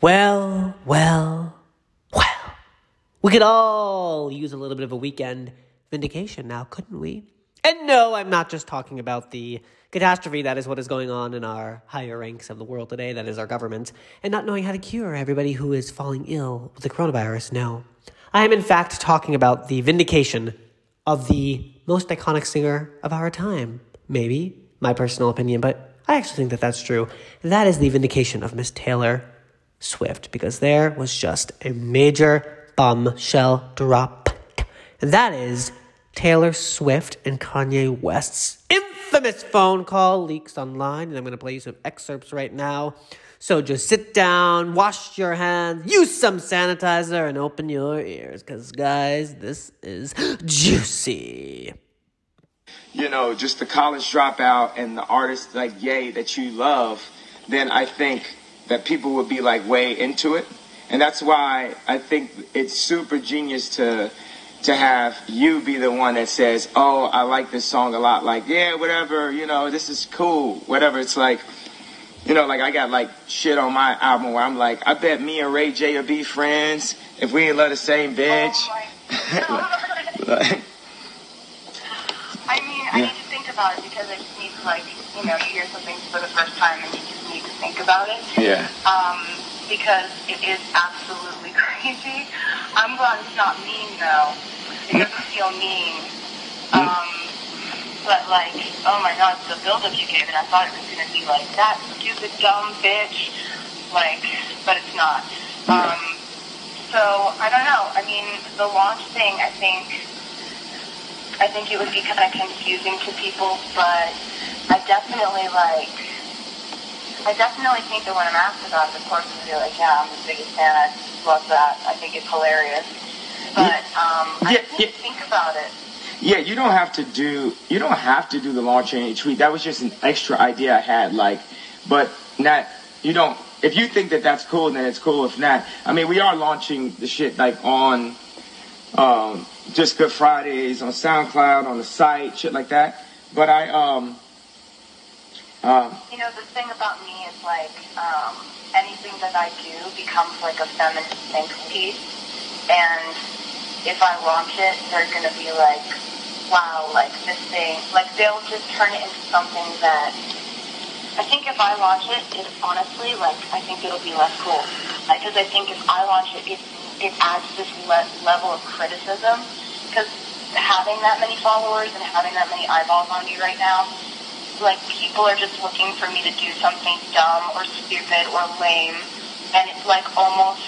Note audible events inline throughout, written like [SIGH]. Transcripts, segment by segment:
Well, well, well. We could all use a little bit of a weekend vindication now, couldn't we? And no, I'm not just talking about the catastrophe that is what is going on in our higher ranks of the world today, that is our government, and not knowing how to cure everybody who is falling ill with the coronavirus. No. I am in fact talking about the vindication of the most iconic singer of our time. Maybe, my personal opinion, but I actually think that that's true. That is the vindication of Miss Taylor Swift because there was just a major bombshell drop. And that is Taylor Swift and Kanye West's infamous phone call leaks online. And I'm going to play you some excerpts right now. So just sit down, wash your hands, use some sanitizer, and open your ears because, guys, this is juicy. You know, just the college dropout and the artist like Ye that you love, then I think that people would be like way into it. And that's why I think it's super genius to to have you be the one that says, "Oh, I like this song a lot." Like, yeah, whatever, you know, this is cool. Whatever. It's like, you know, like I got like shit on my album where I'm like, I bet me and Ray J will be friends if we ain't love the same bitch. Oh [LAUGHS] like, [LAUGHS] I mean, I need to think about it because I just need to, like, you know, you hear something for the first time and you just think about it. yeah. Um, because it is absolutely [LAUGHS] crazy. I'm glad it's not mean, though. It doesn't feel mean. Um, but, like, oh my god, the build-up you gave it, I thought it was going to be like, that stupid, dumb bitch. Like, but it's not. Um, so, I don't know. I mean, the launch thing, I think, I think it would be kind of confusing to people, but I definitely like. I definitely think that when I'm asked about it, of course, I'll be like, "Yeah, I'm the biggest fan. I love that. I think it's hilarious." But um, I Yeah, need to yeah. think about it. Yeah, you don't have to do you don't have to do the launch in a tweet. That was just an extra idea I had. Like, but not you don't. If you think that that's cool, then it's cool. If not, I mean, we are launching the shit like on um, just Good Fridays on SoundCloud on the site, shit like that. But I um um You know, the thing about me is like um, anything that I do becomes like a feminist think piece, and if I launch it, they're gonna be like, "Wow, like this thing." Like they'll just turn it into something that. I think if I launch it, it honestly, like, I think it'll be less cool. Because I think if I launch it, it, it adds this le- level of criticism. Because having that many followers and having that many eyeballs on me right now, like, people are just looking for me to do something dumb or stupid or lame. And it's like almost,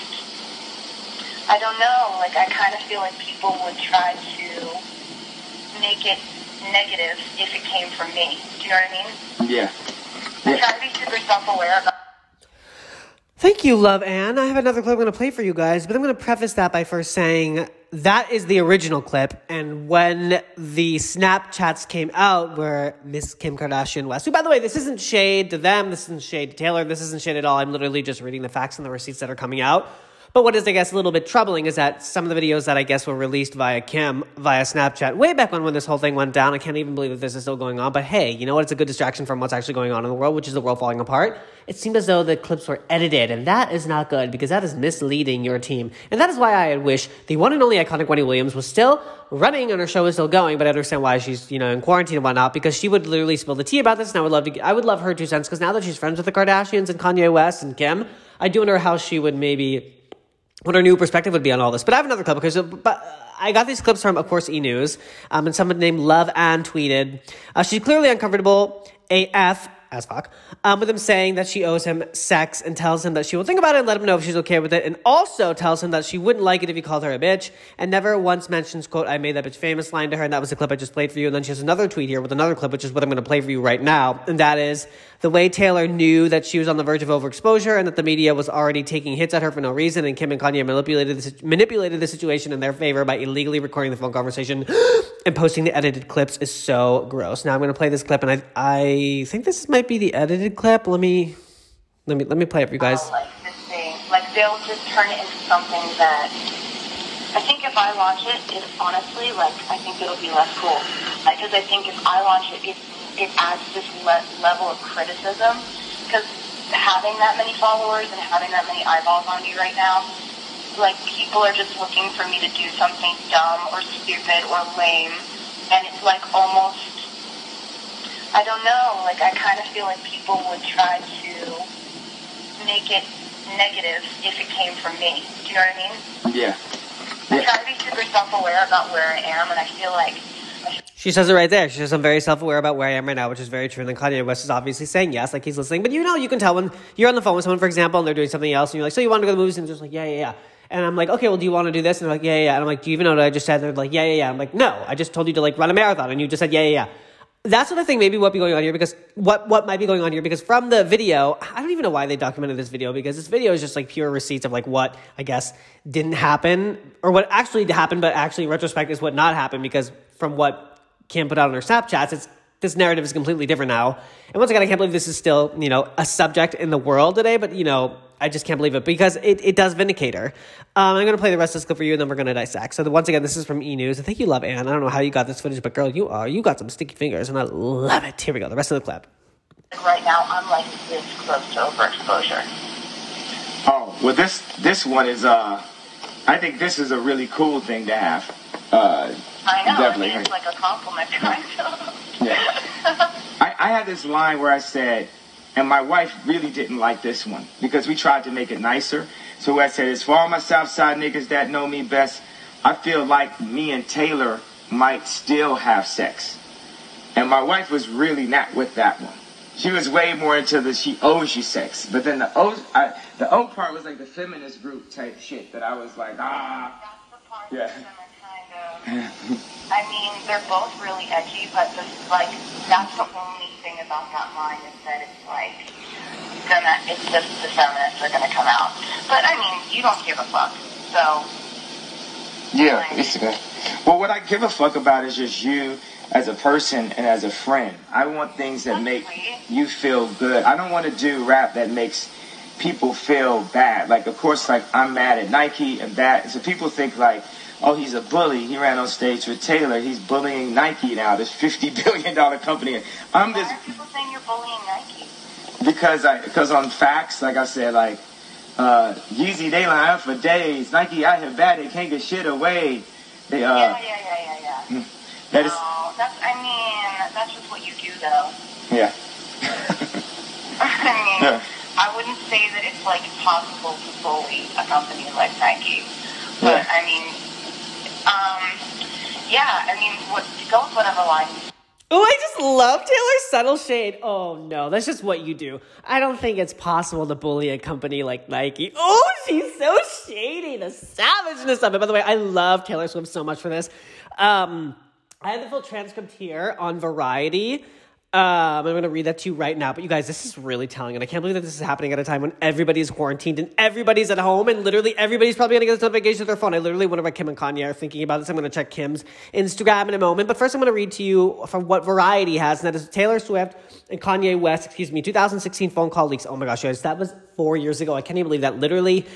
I don't know, like, I kind of feel like people would try to make it negative if it came from me. Do you know what I mean? yeah I yeah try to be super self-aware about Thank you, Love Anne. I have another clip I'm going to play for you guys, but I'm going to preface that by first saying that is the original clip. And when the Snapchats came out where Miss Kim Kardashian West, who, by the way, this isn't shade to them, this isn't shade to Taylor, this isn't shade at all. I'm literally just reading the facts and the receipts that are coming out. But what is, I guess, a little bit troubling is that some of the videos that I guess were released via Kim, via Snapchat, way back when, when this whole thing went down, I can't even believe that this is still going on. But hey, you know what? It's a good distraction from what's actually going on in the world, which is the world falling apart. It seemed as though the clips were edited, and that is not good because that is misleading your team. And that is why I wish the one and only iconic Wendy Williams was still running and her show is still going, but I understand why she's, you know, in quarantine and whatnot, because she would literally spill the tea about this, and I would love to, I would love her two cents, because now that she's friends with the Kardashians and Kanye West and Kim, I do wonder how she would maybe what her new perspective would be on all this. But I have another clip because uh, but I got these clips from, of course, E News, um, and someone named Love Ann tweeted, uh, "She's clearly uncomfortable AF." As fuck, um, with him saying that she owes him sex and tells him that she will think about it and let him know if she's okay with it, and also tells him that she wouldn't like it if he called her a bitch, and never once mentions, quote, I made that bitch famous line to her, and that was the clip I just played for you. And then she has another tweet here with another clip, which is what I'm going to play for you right now, and that is the way Taylor knew that she was on the verge of overexposure and that the media was already taking hits at her for no reason, and Kim and Kanye manipulated the, manipulated the situation in their favor by illegally recording the phone conversation and posting the edited clips is so gross. Now I'm going to play this clip, and I I think this might be the edited clip. Let me let me let me play it for you guys. like this thing. Like they'll just turn it into something that I think if I launch it, it honestly, like I think it'll be less cool. Because I think if I launch it, it it adds this le- level of criticism. Because having that many followers and having that many eyeballs on me right now, like people are just looking for me to do something dumb or stupid or lame, and it's like almost, I don't know, like I kind of feel like people would try to make it negative if it came from me. Do you know what I mean? Yeah. I try to be super self-aware about where I am, and I feel like She says it right there. She says, I'm very self aware about where I am right now, which is very true. And then Kanye West is obviously saying yes, like he's listening. But you know, you can tell when you're on the phone with someone, for example, and they're doing something else, and you're like, So you want to go to the movies? And they're just like, Yeah, yeah, yeah. And I'm like, Okay, well, do you want to do this? And they're like, Yeah, yeah, yeah. And I'm like, Do you even know what I just said? And they're like, Yeah, yeah, yeah. I'm like, No, I just told you to like run a marathon, and you just said, Yeah, yeah, yeah. That's what I think maybe what be going on here because what what might be going on here because from the video I don't even know why they documented this video because this video is just like pure receipts of like what I guess didn't happen or what actually happened but actually in retrospect is what not happened because from what Kim put out on her Snapchats, it's this narrative is completely different now. And once again, I can't believe this is still, you know, a subject in the world today, but you know, I just can't believe it because it, it does vindicate her. Um, I'm going to play the rest of this clip for you and then we're going to dissect. So, the, once again, this is from E! News. I think you love Anne. I don't know how you got this footage, but girl, you are. You got some sticky fingers and I love it. Here we go. The rest of the clip. right now I'm like this close to overexposure. Oh, well, this this one is. uh I think this is a really cool thing to have. Uh, I know, Definitely. I mean, it's like a compliment [LAUGHS] kind of. Yeah. I, I had this line where I said, and my wife really didn't like this one because we tried to make it nicer. So I said, as for all my Southside niggas that know me best. I feel like me and Taylor might still have sex. And my wife was really not with that one. She was way more into the she owes you sex. But then the O, I, the O part was like the feminist group type shit that I was like, ah. That's the part Yeah. I'm kind of. I mean, they're both really edgy, but the, like that's the only thing about that line is that it's like gonna. It's just the feminists are gonna come out. But I mean, you don't give a fuck. So Yeah, it's okay. Well, what I give a fuck about is just you as a person and as a friend. I want things that make you feel good. I don't want to do rap that makes people feel bad. Like, of course, like I'm mad at Nike and that. So people think like, oh, he's a bully. He ran on stage with Taylor. He's bullying Nike now. This fifty [LAUGHS] billion dollar company. I'm why just are people saying you're bullying Nike? because I because on facts, like I said, like uh, Yeezy they line up for days. Nike out here bad. They can't get shit away. They uh, yeah, yeah, yeah, yeah, yeah. that is no, that's. I mean, that's just what you do, though. yeah. [LAUGHS] I mean, Yeah. I wouldn't say that it's like possible to bully a company like Nike, but Yeah. I mean, um, yeah, I mean, what to go with whatever line. Oh, I just love Taylor's subtle shade. Oh no, that's just what you do. I don't think it's possible to bully a company like Nike. Oh, she's so shady. The savageness of it. By the way, I love Taylor Swift so much for this. Um, I have the full transcript here on Variety. Um, I'm going to read that to you right now. But you guys, this is really telling. And I can't believe that this is happening at a time when everybody's quarantined and everybody's at home and literally everybody's probably going to get this notification to their phone. I literally wonder what Kim and Kanye are thinking about this. I'm going to check Kim's Instagram in a moment. But first, I'm going to read to you from what Variety has, and that is Taylor Swift and Kanye West, excuse me, 2016 phone call leaks. Oh my gosh, guys, that was four years ago. I can't even believe that literally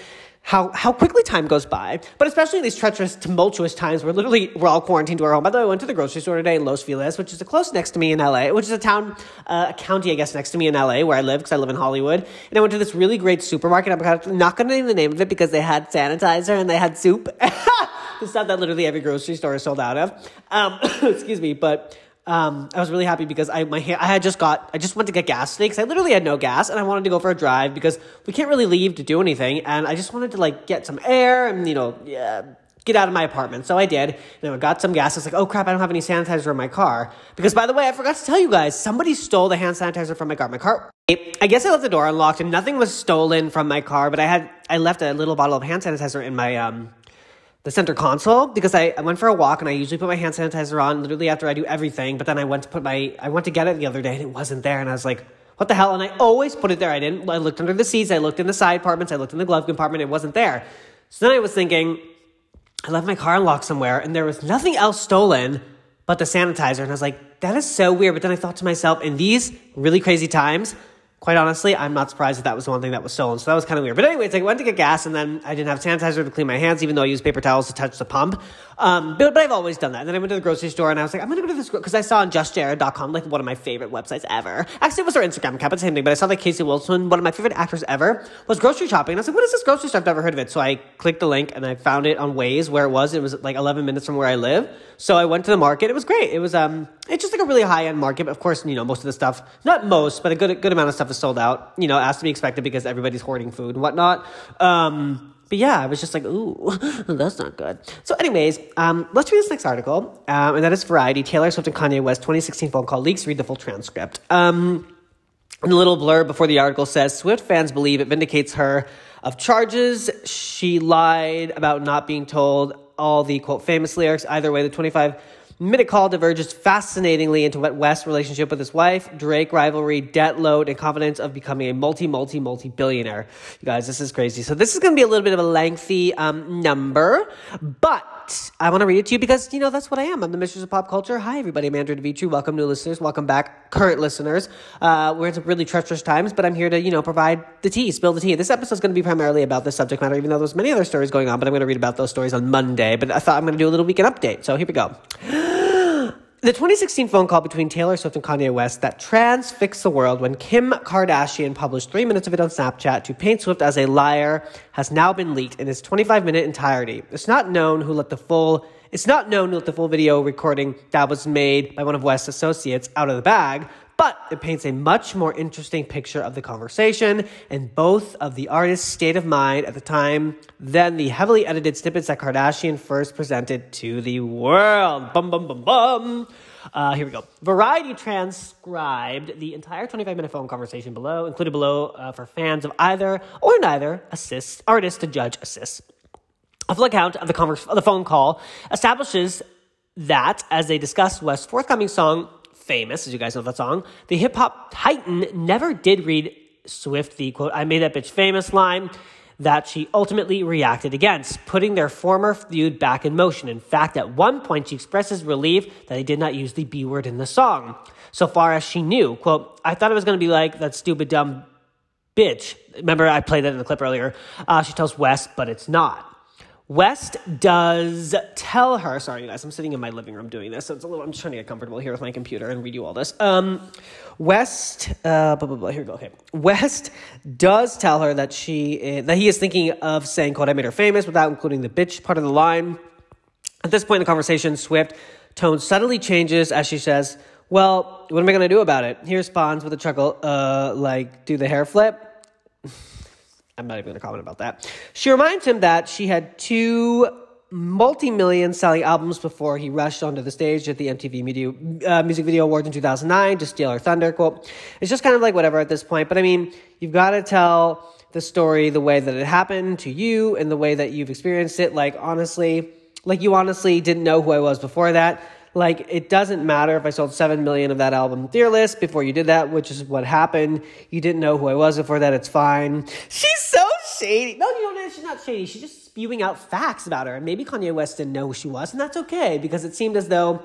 how how quickly time goes by, but especially in these treacherous, tumultuous times where literally we're all quarantined to our home. By the way, I went to the grocery store today in Los Feliz, which is a close next to me in LA, which is a town, uh, a county, I guess, next to me in LA where I live because I live in Hollywood. And I went to this really great supermarket. I'm not going to name the name of it because they had sanitizer and they had soup. [LAUGHS] the stuff that literally every grocery store is sold out of. Um, [COUGHS] excuse me, but um, I was really happy because I my I had just got I just went to get gas today because I literally had no gas and I wanted to go for a drive because we can't really leave to do anything and I just wanted to like get some air and you know yeah, get out of my apartment. So I did and I got some gas. I was like, oh crap, I don't have any sanitizer in my car because by the way, I forgot to tell you guys, somebody stole the hand sanitizer from my car. My car. I guess I left the door unlocked and nothing was stolen from my car, but I had I left a little bottle of hand sanitizer in my um the center console because I, I went for a walk and I usually put my hand sanitizer on literally after I do everything. But then I went to put my I went to get it the other day and it wasn't there and I was like, what the hell? And I always put it there. I didn't. I looked under the seats. I looked in the side compartments. I looked in the glove compartment. It wasn't there. So then I was thinking, I left my car unlocked somewhere and there was nothing else stolen but the sanitizer. And I was like, that is so weird. But then I thought to myself, in these really crazy times, quite honestly, I'm not surprised that that was the one thing that was stolen. So that was kind of weird. But anyways, I went to get gas and then I didn't have sanitizer to clean my hands, even though I used paper towels to touch the pump. Um, but, but I've always done that. And then I went to the grocery store and I was like, I'm going to go to this because I saw on justjared.com, like one of my favorite websites ever. Actually, it was our Instagram account, but the same thing. But I saw like Casey Wilson, one of my favorite actors ever, was grocery shopping. And I was like, what is this grocery store? I've never heard of it. So I clicked the link and I found it on Waze where it was. It was like 11 minutes from where I live. So I went to the market. It was great. It was, um, it's just like a really high end market. But of course, you know, most of the stuff, not most, but a good, good amount of stuff is sold out, you know, as to be expected because everybody's hoarding food and whatnot. Um, but yeah, I was just like, ooh, [LAUGHS] that's not good. So, anyways, um, let's read this next article, um, and that is Variety. Taylor Swift and Kanye West 2016 phone call leaks. Read the full transcript. Um, and the little blurb before the article says Swift fans believe it vindicates her of charges. She lied about not being told all the quote famous lyrics. Either way, the 25 minute call diverges fascinatingly into what West's relationship with his wife, Drake rivalry, debt load, and confidence of becoming a multi, multi, multi billionaire. You guys, this is crazy. So this is going to be a little bit of a lengthy um, number, but I want to read it to you because, you know, that's what I am. I'm the mistress of pop culture. Hi, everybody. I'm Andrew DeVitri. Welcome, new listeners. Welcome back, current listeners. Uh, we're in some really treacherous times, but I'm here to, you know, provide the tea, spill the tea. This episode is going to be primarily about this subject matter, even though there's many other stories going on, but I'm going to read about those stories on Monday. But I thought I'm going to do a little weekend update. So here we go. The 2016 phone call between Taylor Swift and Kanye West that transfixed the world when Kim Kardashian published three minutes of it on Snapchat to paint Swift as a liar has now been leaked in its 25 minute entirety. It's not known who let the full it's not known let the full video recording that was made by one of West's associates out of the bag, but it paints a much more interesting picture of the conversation and both of the artist's state of mind at the time than the heavily edited snippets that Kardashian first presented to the world. Bum, bum, bum, bum. Uh, here we go. Variety transcribed the entire 25 minute phone conversation below, included below uh, for fans of either or neither assists, artist to judge assists. A full account of the, converse, of the phone call establishes that as they discussed West's forthcoming song, famous, as you guys know that song, the hip hop titan never did read Swift the quote, I made that bitch famous line that she ultimately reacted against, putting their former feud back in motion. In fact, at one point, she expresses relief that they did not use the B word in the song. So far as she knew, quote, I thought it was going to be like that stupid dumb bitch. Remember, I played that in the clip earlier. Uh, she tells West, but it's not. West does tell her, sorry, you guys, I'm sitting in my living room doing this, so it's a little, I'm just trying to get comfortable here with my computer and read you all this. Um, West, uh, blah, blah, blah, here we go, okay. West does tell her that she, that he is thinking of saying, quote, I made her famous without including the bitch part of the line. At this point in the conversation, Swift tone suddenly changes as she says, well, what am I going to do about it? He responds with a chuckle, uh, like, do the hair flip? [LAUGHS] I'm not even going to comment about that. She reminds him that she had two multi-million selling albums before he rushed onto the stage at the MTV Media, uh, Music Video Awards in 2009 to steal her thunder. Quote, it's just kind of like whatever at this point. But I mean, you've got to tell the story the way that it happened to you and the way that you've experienced it. Like, honestly, like you honestly didn't know who I was before that. Like, it doesn't matter if I sold 7 million of that album Fearless before you did that, which is what happened. You didn't know who I was before that, it's fine. She's so shady. No, you know, she's not shady. She's just spewing out facts about her. And maybe Kanye West didn't know who she was, and that's okay because it seemed as though.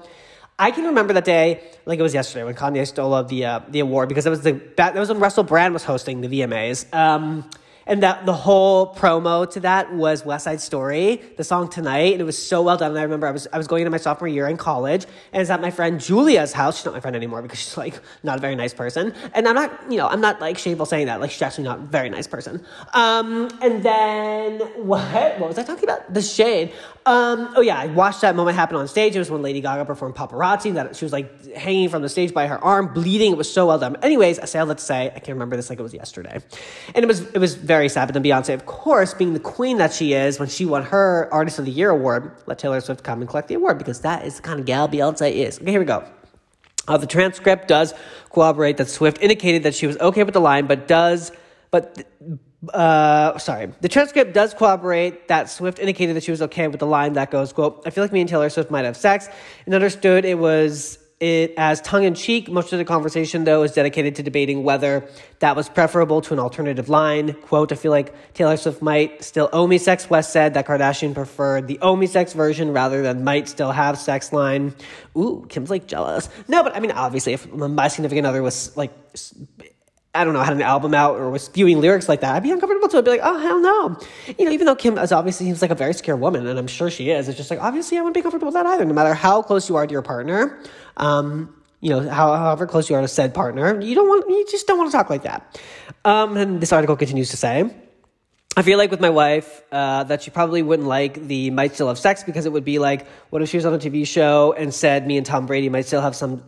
I can remember that day like it was yesterday when Kanye stole the uh, the award because it was the that was when Russell Brand was hosting the VMAs. Um, and that the whole promo to that was West Side Story, the song Tonight, and it was so well done. And I remember I was I was going into my sophomore year in college, and it's at my friend Julia's house. She's not my friend anymore because she's like not a very nice person. And I'm not, you know, I'm not like shameful saying that. Like she's actually not a very nice person. Um, and then what? What was I talking about? The shade. Um, oh yeah, I watched that moment happen on stage. It was when Lady Gaga performed Paparazzi. That she was like hanging from the stage by her arm, bleeding. It was so well done. Anyways, I say all that to say I can't remember this like it was yesterday, and it was it was very sad. But then Beyonce, of course, being the queen that she is, when she won her Artist of the Year award, let Taylor Swift come and collect the award because that is the kind of gal Beyonce is. Okay, here we go. Uh, the transcript does corroborate that Swift indicated that she was okay with the line, but does but uh, sorry. The transcript does corroborate that Swift indicated that she was okay with the line that goes, quote, I feel like me and Taylor Swift might have sex, and understood it was it as tongue in cheek. Most of the conversation, though, is dedicated to debating whether that was preferable to an alternative line. Quote, I feel like Taylor Swift might still owe me sex. West said that Kardashian preferred the owe me sex version rather than might still have sex line. Ooh, Kim's like jealous. No, but I mean, obviously, if my significant other was like I don't know, had an album out or was spewing lyrics like that, I'd be uncomfortable too. I'd be like, oh, hell no. You know, even though Kim is obviously seems like a very secure woman, and I'm sure she is, it's just like, obviously, I wouldn't be comfortable with that either, no matter how close you are to your partner. Um, you know, how, however close you are to said partner, you don't want, you just don't want to talk like that. Um, and this article continues to say, I feel like with my wife uh, that she probably wouldn't like the might still have sex because it would be like, what if she was on a TV show and said me and Tom Brady might still have some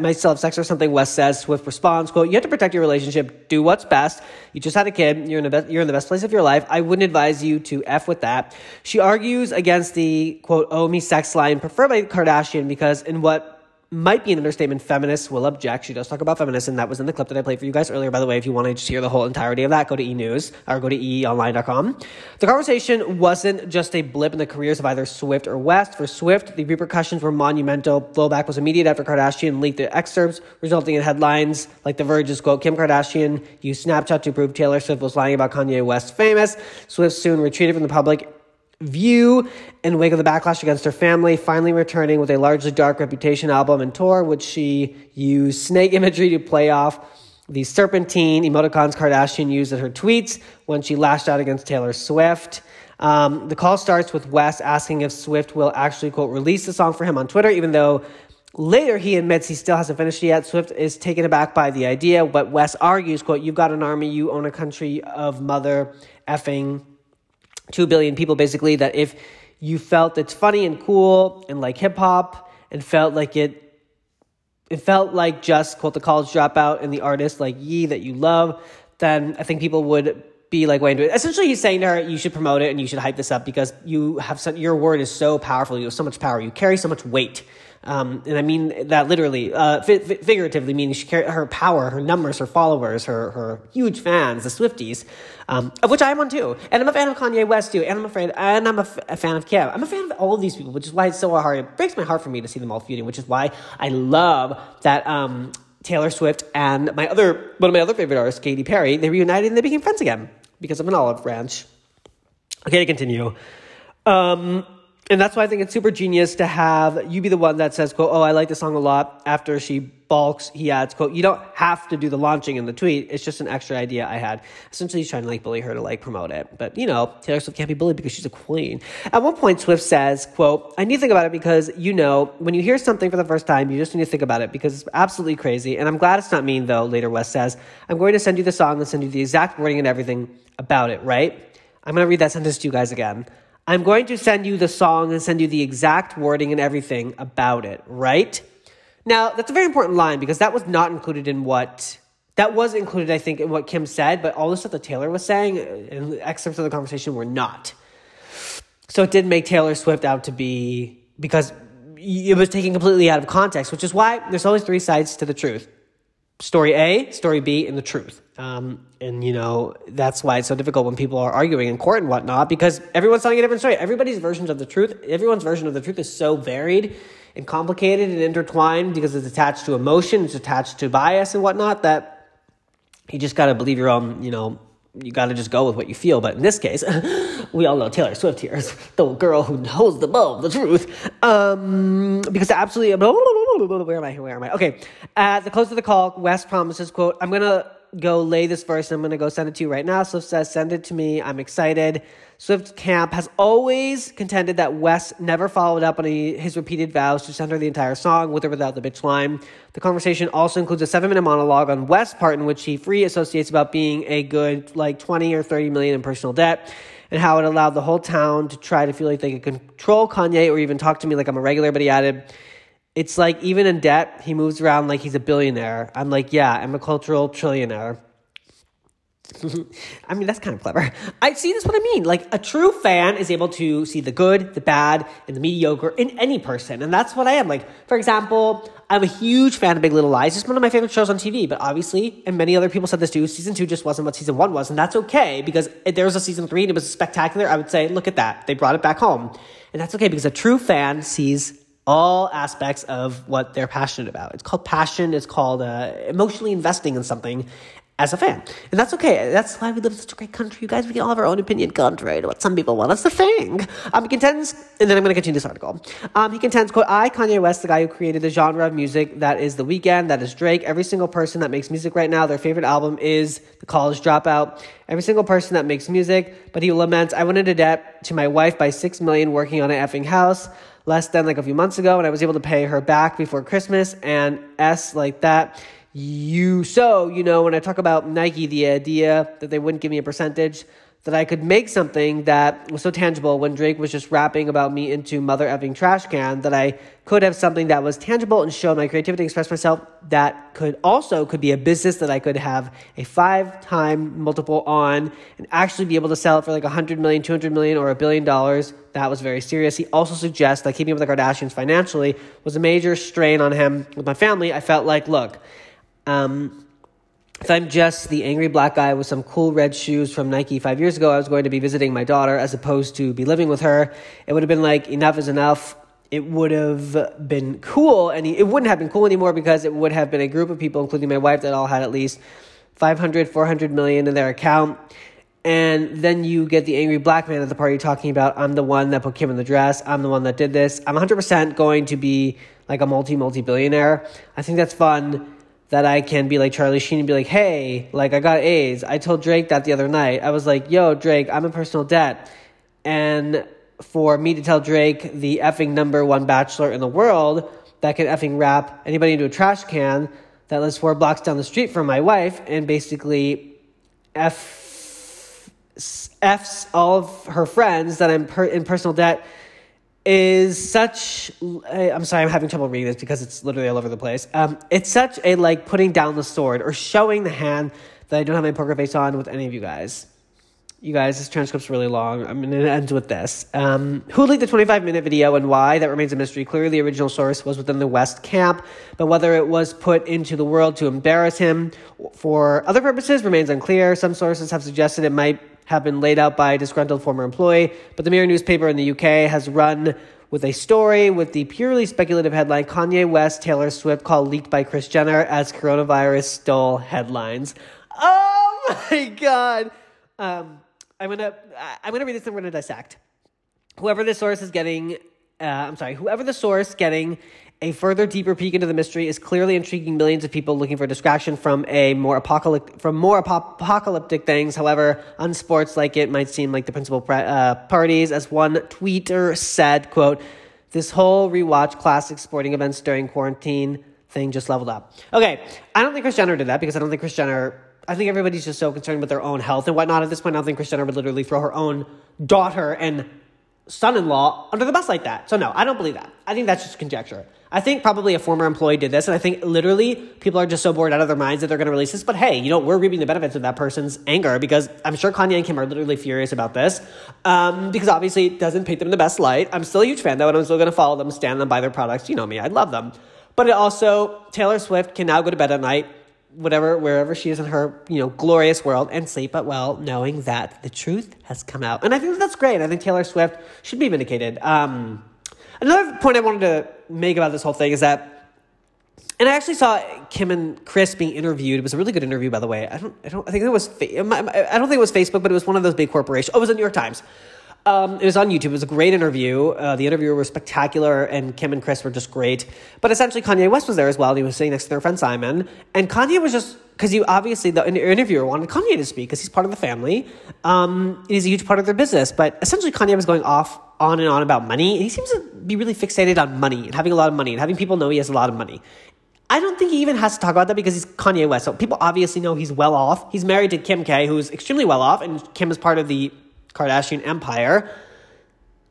might still have sex or something? West says. Swift responds, "quote You have to protect your relationship. Do what's best. You just had a kid. You're in the best. You're in the best place of your life. I wouldn't advise you to f with that." She argues against the quote "Oh me sex" line preferred by Kardashian because in what might be an understatement. Feminists will object. She does talk about feminists, and that was in the clip that I played for you guys earlier. By the way, if you want to just hear the whole entirety of that, go to e news or go to eonline.com. The conversation wasn't just a blip in the careers of either Swift or West. For Swift, the repercussions were monumental. Blowback was immediate after Kardashian leaked the excerpts, resulting in headlines like The Verge's quote, Kim Kardashian used Snapchat to prove Taylor Swift was lying about Kanye West famous. Swift soon retreated from the public View in wake of the backlash against her family, finally returning with a largely dark reputation album and tour, which she used snake [LAUGHS] imagery to play off the serpentine emoticons Kardashian used in her tweets when she lashed out against Taylor Swift. Um, the call starts with West asking if Swift will actually, quote, release the song for him on Twitter, even though later he admits he still hasn't finished yet. Swift is taken aback by the idea, but West argues, quote, you've got an army, you own a country of mother effing 2 billion people basically that if you felt it's funny and cool and like hip hop and felt like it it felt like just quote the college dropout and the artist like Ye that you love, then I think people would be like way into it. Essentially, he's saying to her, you should promote it and you should hype this up because you have such, your word is so powerful. You have so much power. You carry so much weight. Um, and I mean that literally, uh, fi- figuratively, meaning she carry her power, her numbers, her followers, her, her huge fans, the Swifties, um, of which I'm one too. And I'm a fan of Kanye West too. And I'm afraid, and I'm a, f- a fan of Kim. I'm a fan of all of these people, which is why it's so hard. It breaks my heart for me to see them all feuding, which is why I love that, um, Taylor Swift and my other, one of my other favorite artists, Katy Perry, they reunited and they became friends again because of an olive branch. Okay, to continue. Um, and that's why I think it's super genius to have you be the one that says, quote, oh, I like the song a lot. After she balks, he adds, quote, you don't have to do the launching in the tweet. It's just an extra idea I had. Essentially, he's trying to like bully her to like promote it. But, you know, Taylor Swift can't be bullied because she's a queen. At one point, Swift says, quote, I need to think about it because, you know, when you hear something for the first time, you just need to think about it because it's absolutely crazy. And I'm glad it's not mean, though, later West says. I'm going to send you the song and send you the exact wording and everything about it, right? I'm going to read that sentence to you guys again. I'm going to send you the song and send you the exact wording and everything about it, right? Now, that's a very important line because that was not included in what that was included, I think, in what Kim said, but all the stuff that Taylor was saying and excerpts of the conversation were not. So it did make Taylor Swift out to be because it was taken completely out of context, which is why there's always three sides to the truth story A, story B, and the truth. Um, and you know that's why it's so difficult when people are arguing in court and whatnot because everyone's telling a different story. Everybody's versions of the truth, everyone's version of the truth is so varied and complicated and intertwined because it's attached to emotion, it's attached to bias and whatnot. That you just got to believe your own, you know, you got to just go with what you feel. But in this case, [LAUGHS] we all know Taylor Swift here is [LAUGHS] the girl who knows the bow, the truth. Um, because absolutely, [LAUGHS] where am I? Where am I? Okay. At the close of the call, West promises, quote, I'm to go lay this verse I'm to go send it to you right now. Swift says, send it to me. I'm excited. Swift Camp has always contended that West never followed up on his repeated vows to center the entire song with or without the bitch line. The conversation also includes a seven minute monologue on West's part in which he free associates about being a good like 20 or 30 million in personal debt and how it allowed the whole town to try to feel like they could control Kanye or even talk to me like I'm a regular. But he added, it's like even in debt, he moves around like he's a billionaire. I'm like, yeah, I'm a cultural trillionaire. I mean, that's kind of clever. I see this what I mean. Like a true fan is able to see the good, the bad, and the mediocre in any person. And that's what I am. Like, for example, I'm a huge fan of Big Little Lies. It's one of my favorite shows on TV, but obviously, and many other people said this too, season two just wasn't what season one was. And that's okay because there was a season three and it was spectacular, I would say, look at that. They brought it back home. And that's okay because a true fan sees all aspects of what they're passionate about. It's called passion. It's called uh, emotionally investing in something as a fan. And that's okay. That's why we live in such a great country. You guys, we can all have our own opinion contrary to what some people want. That's the thing. Um, he contends, and then I'm going to continue this article. Um, he contends, quote, I, Kanye West, the guy who created the genre of music that is The Weeknd, that is Drake. Every single person that makes music right now, their favorite album is The College Dropout. Every single person that makes music, but he laments, I went into debt to my wife by six million working on an effing house less than like a few months ago, and I was able to pay her back before Christmas and S like that you so you know when i talk about nike the idea that they wouldn't give me a percentage that i could make something that was so tangible when drake was just rapping about me into mother effing trash can that i could have something that was tangible and show my creativity express myself that could also could be a business that i could have a five time multiple on and actually be able to sell it for like 100 million 200 million or a billion dollars. That was very serious. He also suggests that keeping up with the kardashians financially was a major strain on him with my family. I felt like look um, if I'm just the angry black guy with some cool red shoes from Nike five years ago, I was going to be visiting my daughter as opposed to be living with her. It would have been like, enough is enough. It would have been cool, and it wouldn't have been cool anymore because it would have been a group of people, including my wife, that all had at least 500, 400 million in their account. And then you get the angry black man at the party talking about, I'm the one that put Kim in the dress. I'm the one that did this. I'm 100% going to be like a multi, multi billionaire. I think that's fun that I can be like Charlie Sheen and be like, hey, like I got AIDS. I told Drake that the other night. I was like, yo, Drake, I'm in personal debt. And for me to tell Drake, the effing number one bachelor in the world, that can effing rap anybody into a trash can that lives four blocks down the street from my wife and basically F F's all of her friends that I'm per- in personal debt is such i'm sorry i'm having trouble reading this because it's literally all over the place. Um, it's such a like putting down the sword or showing the hand that i don't have my poker face on with any of you guys. You guys this transcript's really long. I'm going to end with this. Um, who leaked the 25 minute video and why? That remains a mystery. Clearly the original source was within the west camp but whether it was put into the world to embarrass him for other purposes remains unclear. Some sources have suggested it might have been laid out by a disgruntled former employee, but the Mirror newspaper in the UK has run with a story with the purely speculative headline Kanye West Taylor Swift call leaked by Kris Jenner as coronavirus stole headlines. Oh [LAUGHS] my god. Um, I'm gonna I'm gonna read this and we're gonna dissect. Whoever the source is getting, uh, I'm sorry, whoever the source getting a further deeper peek into the mystery is clearly intriguing millions of people looking for distraction from a more apocalyptic from more apocalyptic things. However, on sports like it might seem like the principal uh, parties, as one tweeter said, "quote This whole rewatch classic sporting events during quarantine thing just leveled up." Okay, I don't think Kris Jenner did that because I don't think Kris Jenner. I think everybody's just so concerned with their own health and whatnot at this point. I don't think Kris Jenner would literally throw her own daughter and son-in-law under the bus like that. So no, I don't believe that. I think that's just conjecture. I think probably a former employee did this, and I think literally people are just so bored out of their minds that they're going to release this. But hey, you know, we're reaping the benefits of that person's anger because I'm sure Kanye and Kim are literally furious about this um, because obviously it doesn't paint them in the best light. I'm still a huge fan though, and I'm still going to follow them, stand them, buy their products. You know me, I love them. But it also, Taylor Swift can now go to bed at night whatever wherever she is in her you know glorious world and sleep but well knowing that the truth has come out and i think that's great i think taylor swift should be vindicated um, another point i wanted to make about this whole thing is that and I actually saw Kim and Kris being interviewed. It was a really good interview, by the way. I don't, I don't, I think it was, I don't think it was Facebook, but it was one of those big corporations. Oh, it was the New York Times. Um, it was on YouTube. It was a great interview. Uh, the interviewer was spectacular, and Kim and Kris were just great. But essentially, Kanye West was there as well. And he was sitting next to their friend Simon, and Kanye was just because you obviously the interviewer wanted Kanye to speak because he's part of the family. Um, he's a huge part of their business. But essentially, Kanye was going off on and on about money. He seems to be really fixated on money and having a lot of money and having people know he has a lot of money. I don't think he even has to talk about that because he's Kanye West. So people obviously know he's well off. He's married to Kim K, who's extremely well off, and Kim is part of the Kardashian empire.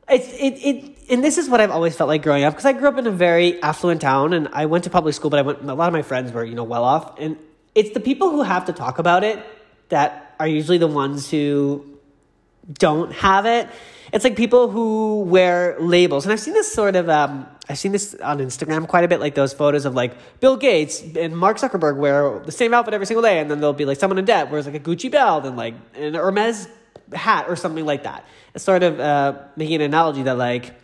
It's it it and this is what I've always felt like growing up because I grew up in a very affluent town and I went to public school, but I went a lot of my friends were you know well off, and it's the people who have to talk about it that are usually the ones who don't have it. It's like people who wear labels, and I've seen this sort of. Um, I've seen this on Instagram quite a bit, like those photos of like Bill Gates and Mark Zuckerberg wear the same outfit every single day, and then there'll be like someone in debt wears like a Gucci belt and like an Hermes hat or something like that. It's sort of uh, making an analogy that like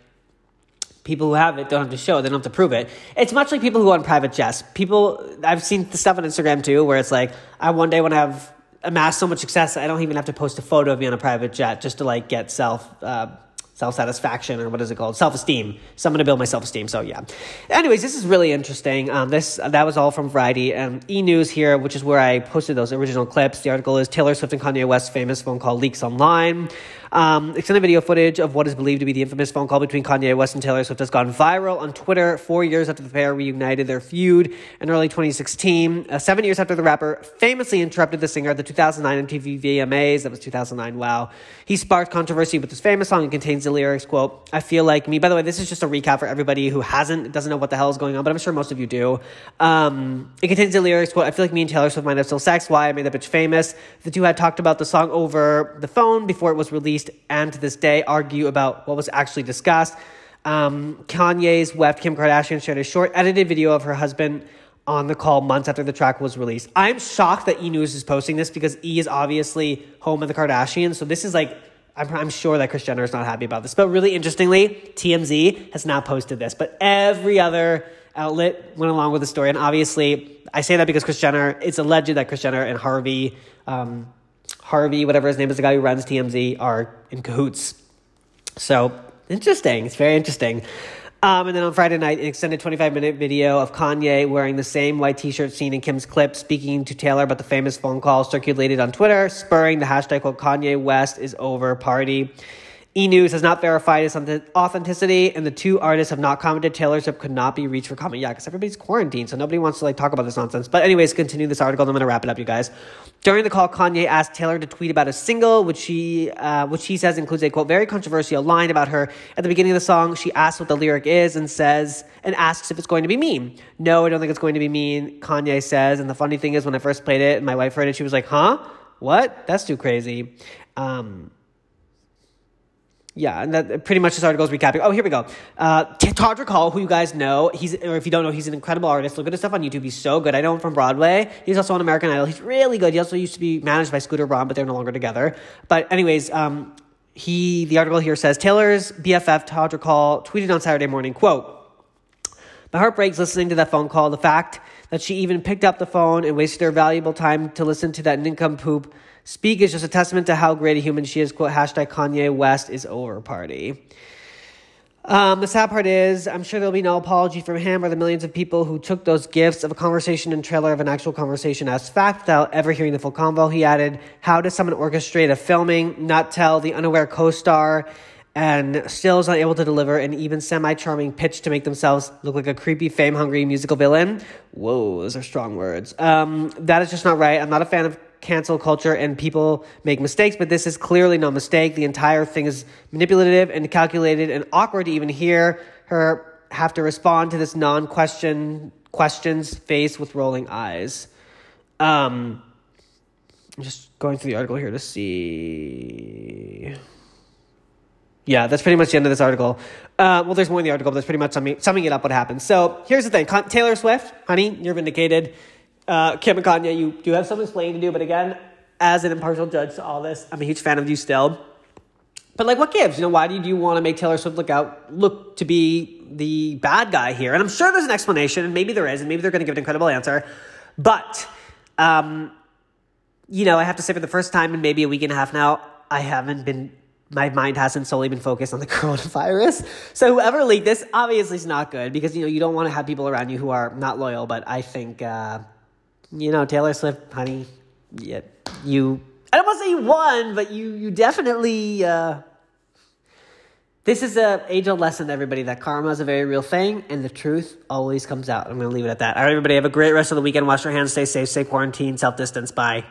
people who have it don't have to show it, they don't have to prove it. It's much like people who own private jets. People, I've seen the stuff on Instagram too, where it's like, I one day want to have amassed so much success, I don't even have to post a photo of me on a private jet just to like get self, uh, self satisfaction or what is it called? Self esteem. So I'm to build my self esteem. So yeah. Anyways, this is really interesting. Um, this that was all from Variety and E News here, which is where I posted those original clips. The article is Taylor Swift and Kanye West's famous phone call leaks online. Um, extended video footage of what is believed to be the infamous phone call between Kanye West and Taylor Swift has gone viral on Twitter four years after the pair reunited their feud in early 2016. Uh, seven years after the rapper famously interrupted the singer at the 2009 MTV VMAs. That was 2009. Wow. He sparked controversy with his famous song and contains the lyrics, quote, I feel like me. By the way, this is just a recap for everybody who hasn't, doesn't know what the hell is going on, but I'm sure most of you do. Um, it contains the lyrics, quote, I feel like me and Taylor Swift might have still sex. Why? I made that bitch famous. The two had talked about the song over the phone before it was released and to this day argue about what was actually discussed. Um, Kanye's wife, Kim Kardashian, shared a short edited video of her husband on the call months after the track was released. I'm shocked that E News is posting this because E is obviously home of the Kardashians. So this is like, I'm, I'm sure that Kris Jenner is not happy about this. But really interestingly, TMZ has not posted this. But every other outlet went along with the story. And obviously, I say that because Kris Jenner, it's alleged that Kris Jenner and Harvey, um, Harvey, whatever his name is, the guy who runs TMZ, are in cahoots. So interesting. It's very interesting. Um, and then on Friday night, an extended 25 minute video of Kanye wearing the same white t shirt seen in Kim's clip, speaking to Taylor about the famous phone call, circulated on Twitter, spurring the hashtag quote Kanye West is over party. E News has not verified its authenticity, and the two artists have not commented. Taylor Swift could not be reached for comment. Yeah, because everybody's quarantined, so nobody wants to like talk about this nonsense. But anyways, continue this article. I'm going to wrap it up, you guys. During the call, Kanye asked Taylor to tweet about a single, which she, uh, which he says includes a quote very controversial line about her. At the beginning of the song, she asks what the lyric is and says and asks if it's going to be mean. No, I don't think it's going to be mean. Kanye says, and the funny thing is, when I first played it and my wife heard it, she was like, "Huh? What? That's too crazy." Um, yeah, and that pretty much this article is recapping. Oh, here we go. Uh, Todrick Hall, who you guys know, he's or if you don't know, he's an incredible artist. Look at his stuff on YouTube. He's so good. I know him from Broadway. He's also on American Idol. He's really good. He also used to be managed by Scooter Braun, but they're no longer together. But anyways, um, he the article here says Taylor's BFF Todrick Hall tweeted on Saturday morning, quote. My heart breaks listening to that phone call. The fact that she even picked up the phone and wasted her valuable time to listen to that nincompoop speak is just a testament to how great a human she is. Quote, hashtag Kanye West is over party. Um, the sad part is, I'm sure there'll be no apology from him or the millions of people who took those gifts of a conversation and trailer of an actual conversation as fact without ever hearing the full convo. He added, How does someone orchestrate a filming, not tell the unaware co star, and still is not able to deliver an even semi charming pitch to make themselves look like a creepy, fame hungry musical villain? Whoa, those are strong words. Um, that is just not right. I'm not a fan of cancel culture and people make mistakes, but this is clearly no mistake. The entire thing is manipulative and calculated and awkward to even hear her have to respond to this non question questions faced with rolling eyes. Um, I'm just going through the article here to see. Yeah, that's pretty much the end of this article. Uh, well, there's more in the article, but that's pretty much summing, summing it up what happened. So here's the thing Taylor Swift, honey, you're vindicated uh, Kim and Kanye, you do have some explaining to do, but again, as an impartial judge to all this, I'm a huge fan of you still. But like, what gives? You know, why do you want to make Taylor Swift look out, look to be the bad guy here? And I'm sure there's an explanation, and maybe there is, and maybe they're going to give an incredible answer. But, um, you know, I have to say for the first time in maybe a week and a half now, I haven't been my mind hasn't solely been focused on the [LAUGHS] coronavirus. So whoever leaked this obviously is not good because you know you don't want to have people around you who are not loyal. But I think uh, you know, Taylor Swift, honey, yeah, you. I don't want to say you won, but you you definitely. Uh, this is a age old lesson to everybody that karma is a very real thing, and the truth always comes out. I'm going to leave it at that. All right, everybody, have a great rest of the weekend. Wash your hands, stay safe, stay quarantined, self distance. Bye.